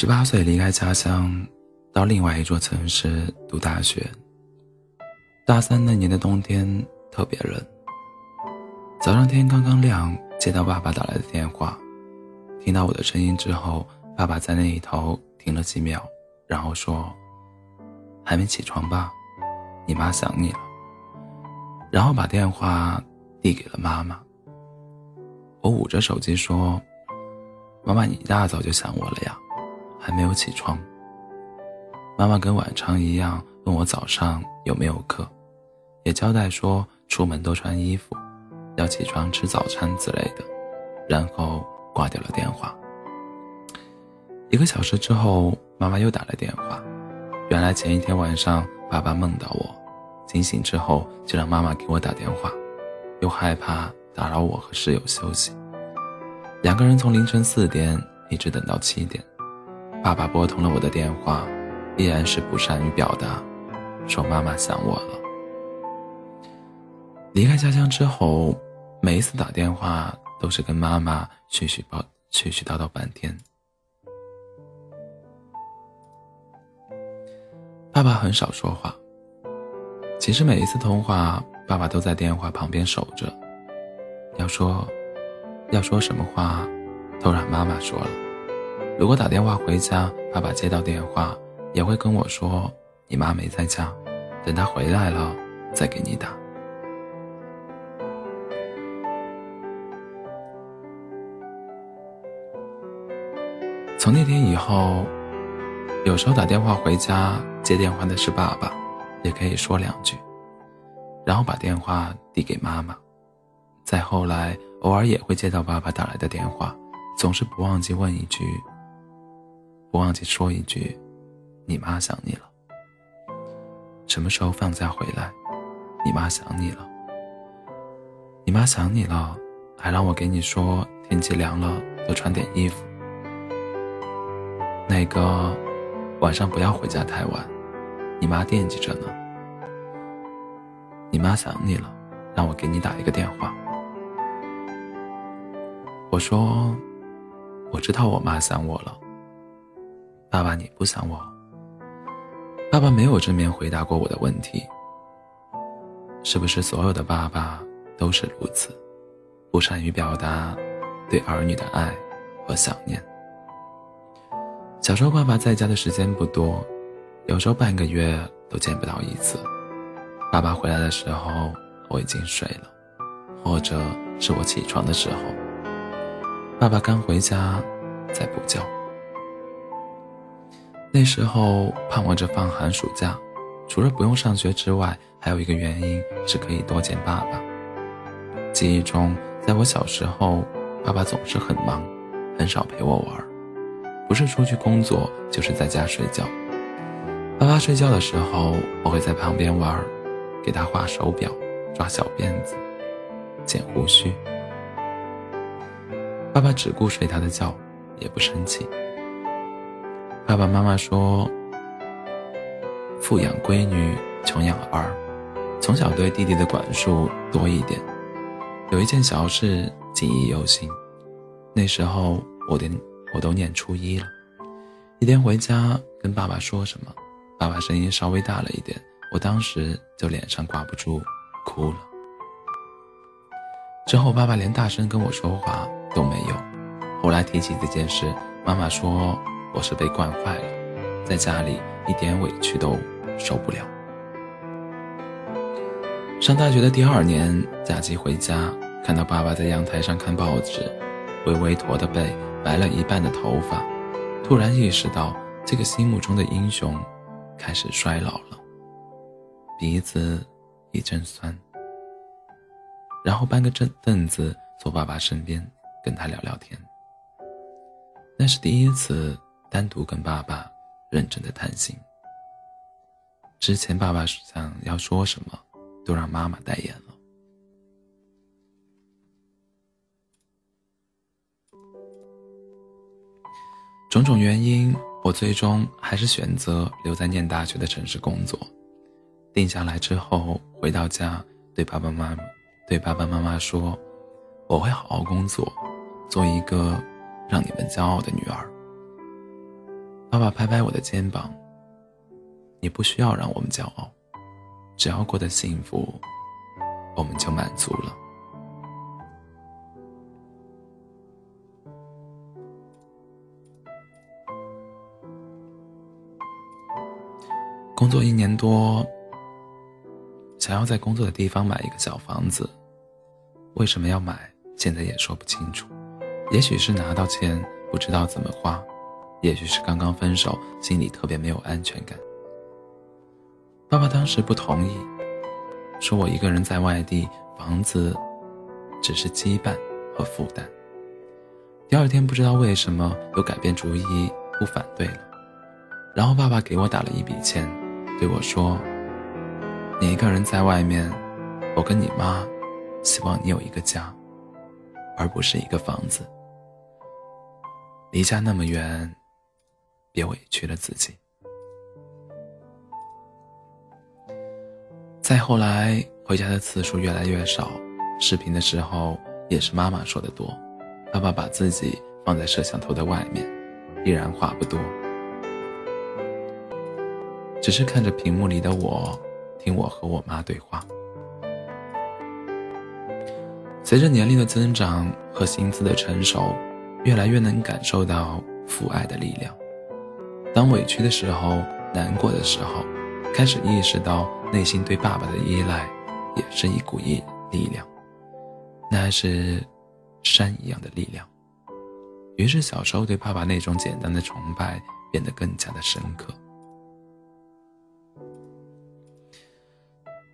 十八岁离开家乡，到另外一座城市读大学。大三那年的冬天特别冷。早上天刚刚亮，接到爸爸打来的电话，听到我的声音之后，爸爸在那一头停了几秒，然后说：“还没起床吧？你妈想你了。”然后把电话递给了妈妈。我捂着手机说：“妈妈，你一大早就想我了呀？”还没有起床。妈妈跟往常一样问我早上有没有课，也交代说出门多穿衣服，要起床吃早餐之类的，然后挂掉了电话。一个小时之后，妈妈又打来电话，原来前一天晚上爸爸梦到我，惊醒之后就让妈妈给我打电话，又害怕打扰我和室友休息，两个人从凌晨四点一直等到七点。爸爸拨通了我的电话，依然是不善于表达，说妈妈想我了。离开家乡之后，每一次打电话都是跟妈妈絮絮叨絮絮叨叨半天。爸爸很少说话，其实每一次通话，爸爸都在电话旁边守着，要说，要说什么话，都让妈妈说了。如果打电话回家，爸爸接到电话也会跟我说：“你妈没在家，等她回来了再给你打。”从那天以后，有时候打电话回家，接电话的是爸爸，也可以说两句，然后把电话递给妈妈。再后来，偶尔也会接到爸爸打来的电话，总是不忘记问一句。我忘记说一句：“你妈想你了。”什么时候放假回来？你妈想你了。你妈想你了，还让我给你说天气凉了多穿点衣服。那个晚上不要回家太晚，你妈惦记着呢。你妈想你了，让我给你打一个电话。我说：“我知道我妈想我了。”爸爸，你不想我？爸爸没有正面回答过我的问题。是不是所有的爸爸都是如此，不善于表达对儿女的爱和想念？小时候，爸爸在家的时间不多，有时候半个月都见不到一次。爸爸回来的时候，我已经睡了，或者是我起床的时候。爸爸刚回家，在补觉。那时候盼望着放寒暑假，除了不用上学之外，还有一个原因是可以多见爸爸。记忆中，在我小时候，爸爸总是很忙，很少陪我玩，不是出去工作，就是在家睡觉。爸爸睡觉的时候，我会在旁边玩，给他画手表、抓小辫子、剪胡须。爸爸只顾睡他的觉，也不生气。爸爸妈妈说：“富养闺女，穷养儿。”从小对弟弟的管束多一点。有一件小事记忆犹新。那时候我连我都念初一了。一天回家跟爸爸说什么，爸爸声音稍微大了一点，我当时就脸上挂不住，哭了。之后爸爸连大声跟我说话都没有。后来提起这件事，妈妈说。我是被惯坏了，在家里一点委屈都受不了。上大学的第二年，假期回家，看到爸爸在阳台上看报纸，微微驼的背，白了一半的头发，突然意识到这个心目中的英雄开始衰老了，鼻子一阵酸。然后搬个正凳子坐爸爸身边，跟他聊聊天。那是第一次。单独跟爸爸认真的谈心。之前爸爸想要说什么，都让妈妈代言了。种种原因，我最终还是选择留在念大学的城市工作。定下来之后，回到家对爸爸妈妈对爸爸妈妈说：“我会好好工作，做一个让你们骄傲的女儿。”爸爸拍拍我的肩膀：“你不需要让我们骄傲，只要过得幸福，我们就满足了。”工作一年多，想要在工作的地方买一个小房子，为什么要买？现在也说不清楚。也许是拿到钱不知道怎么花，也许是刚刚分手，心里特别没有安全感。爸爸当时不同意，说我一个人在外地，房子只是羁绊和负担。第二天不知道为什么又改变主意，不反对了。然后爸爸给我打了一笔钱。对我说：“你一个人在外面，我跟你妈希望你有一个家，而不是一个房子。离家那么远，别委屈了自己。”再后来，回家的次数越来越少，视频的时候也是妈妈说的多。爸爸把自己放在摄像头的外面，依然话不多。只是看着屏幕里的我，听我和我妈对话。随着年龄的增长和心思的成熟，越来越能感受到父爱的力量。当委屈的时候、难过的时候，开始意识到内心对爸爸的依赖，也是一股力力量，那是山一样的力量。于是小时候对爸爸那种简单的崇拜，变得更加的深刻。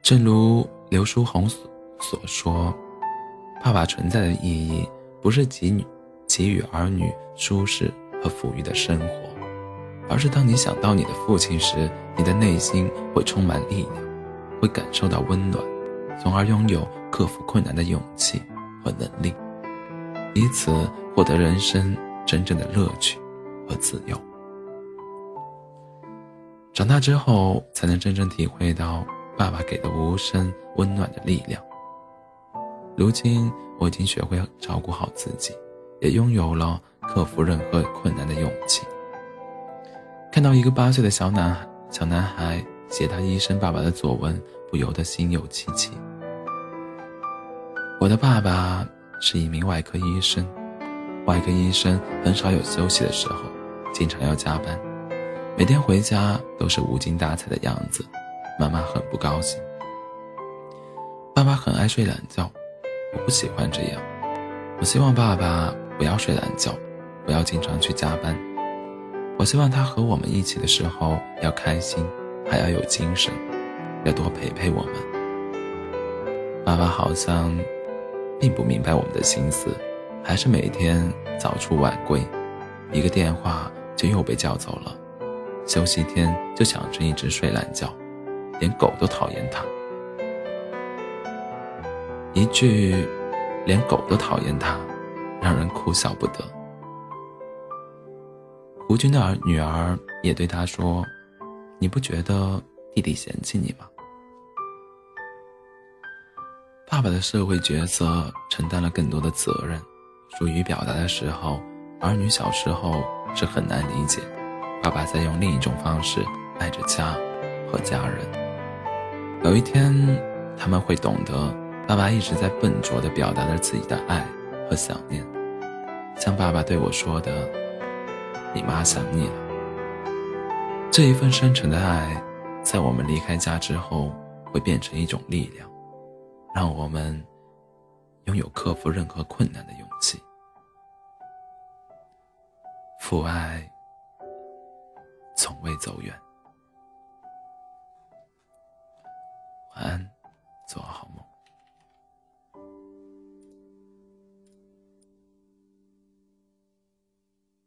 正如刘书红所所说，爸爸存在的意义不是给予给予儿女舒适和富裕的生活，而是当你想到你的父亲时，你的内心会充满力量，会感受到温暖，从而拥有克服困难的勇气和能力，以此获得人生真正的乐趣和自由。长大之后，才能真正体会到。爸爸给的无声温暖的力量。如今我已经学会照顾好自己，也拥有了克服任何困难的勇气。看到一个八岁的小男小男孩写他医生爸爸的作文，不由得心有戚戚。我的爸爸是一名外科医生，外科医生很少有休息的时候，经常要加班，每天回家都是无精打采的样子。妈妈很不高兴。爸爸很爱睡懒觉，我不喜欢这样。我希望爸爸不要睡懒觉，不要经常去加班。我希望他和我们一起的时候要开心，还要有精神，要多陪陪我们。爸爸好像并不明白我们的心思，还是每天早出晚归，一个电话就又被叫走了。休息天就想着一直睡懒觉。连狗都讨厌他，一句“连狗都讨厌他”，让人哭笑不得。胡军的儿女儿也对他说：“你不觉得弟弟嫌弃你吗？”爸爸的社会角色承担了更多的责任，疏于表达的时候，儿女小时候是很难理解，爸爸在用另一种方式爱着家和家人。有一天，他们会懂得，爸爸一直在笨拙地表达着自己的爱和想念，像爸爸对我说的：“你妈想你了。”这一份深沉的爱，在我们离开家之后，会变成一种力量，让我们拥有克服任何困难的勇气。父爱从未走远。